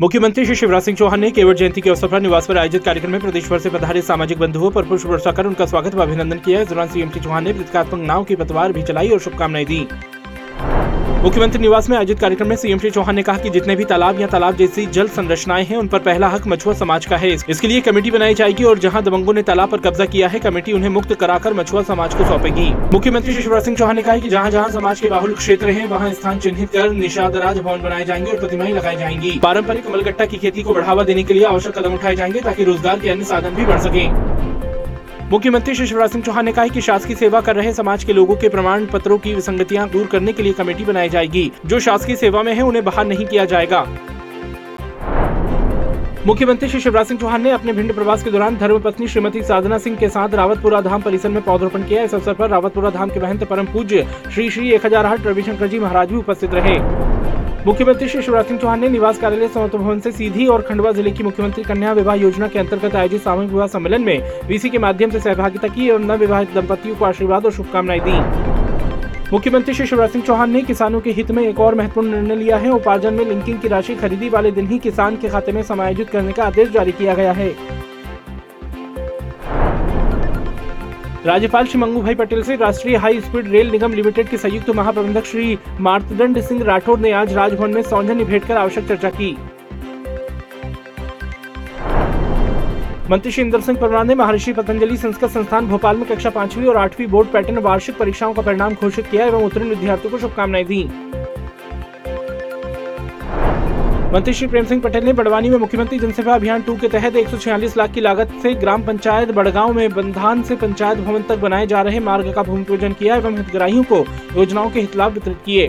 मुख्यमंत्री श्री शिवराज सिंह चौहान ने केवट जयंती के अवसर पर निवास पर आयोजित कार्यक्रम में प्रदेश भर से पधारे सामाजिक बंधुओं पर पुष्प वर्षा कर उनका स्वागत व अभिनंदन किया। इस दौरान सीएम चौहान ने प्रतीकात्मक नाव की पतवार भी चलाई और शुभकामनाएँ दी। मुख्यमंत्री निवास में आयोजित कार्यक्रम में सीएम श्री चौहान ने कहा कि जितने भी तालाब या तालाब जैसी जल संरचनाएँ हैं, उन पर पहला हक मछुआ समाज का है। इसके लिए कमेटी बनाई जाएगी और जहाँ दबंगों ने तालाब पर कब्जा किया है, कमेटी उन्हें मुक्त कराकर मछुआ समाज को सौंपेगी। मुख्यमंत्री श्री शिवराज सिंह चौहान ने कहा की जहाँ जहाँ समाज के बाहुल क्षेत्र है, वहाँ स्थान चिन्हित कर निषाद राज भवन बनाए जाएँगे और प्रतिमाएँ लगाई जाएँगी। पारंपरिक मलगट्टा की खेती को बढ़ावा देने के लिए आवश्यक कदम उठाए जाएँगे ताकि रोज़गार के अन्य साधन भी बढ़ सके। मुख्यमंत्री श्री शिवराज सिंह चौहान ने कहा कि शासकीय सेवा कर रहे समाज के लोगों के प्रमाण पत्रों की विसंगतियाँ दूर करने के लिए कमेटी बनाई जाएगी। जो शासकीय सेवा में है, उन्हें बाहर नहीं किया जाएगा। मुख्यमंत्री श्री शिवराज सिंह चौहान ने अपने भिंड प्रवास के दौरान धर्मपत्नी श्रीमती साधना सिंह के साथ रावतपुरा धाम परिसर में पौधरोपण किया। इस अवसर पर रावतपुरा धाम के महंत परम पूज्य श्री श्री एक हज़ार आठ रविशंकर जी महाराज भी उपस्थित रहे। मुख्यमंत्री श्री शिवराज सिंह चौहान ने निवास कार्यालय समर्थ भवन से सीधी और खंडवा ज़िले की मुख्यमंत्री कन्या विवाह योजना के अंतर्गत आयोजित सामूहिक विवाह सम्मेलन में वीसी के माध्यम से सहभागिता की और नव विवाहित दंपतियों को आशीर्वाद और शुभकामनाएँ दी। मुख्यमंत्री श्री शिवराज सिंह चौहान ने किसानों के हित में एक और महत्वपूर्ण निर्णय लिया है। उपार्जन में लिंकिंग की राशि खरीदी वाले दिन ही किसान के खाते में समायोजित करने का आदेश जारी किया गया है। राज्यपाल श्री मंगू भाई पटेल से राष्ट्रीय हाई स्पीड रेल निगम लिमिटेड के संयुक्त महाप्रबंधक श्री मार्तदंड सिंह राठौर ने आज राजभवन में सौजन्य भेंट कर आवश्यक चर्चा की। मंत्री श्री इंदर सिंह परमार ने महर्षि पतंजलि संस्कृत संस्थान भोपाल में कक्षा पांचवी और आठवीं बोर्ड पैटर्न वार्षिक परीक्षाओं का परिणाम घोषित किया एवं उत्तीर्ण विद्यार्थियों को शुभकामनाएँ दी। मंत्री श्री प्रेम सिंह पटेल ने बड़वानी में मुख्यमंत्री जनसेवा अभियान टू के तहत एक सौ छियालीस लाख की लागत से ग्राम पंचायत बड़गांव में बंधान से पंचायत भवन तक बनाए जा रहे मार्ग का भूमि पूजन किया एवं हितग्राहियों को योजनाओं के हित लाभ वितरित किए।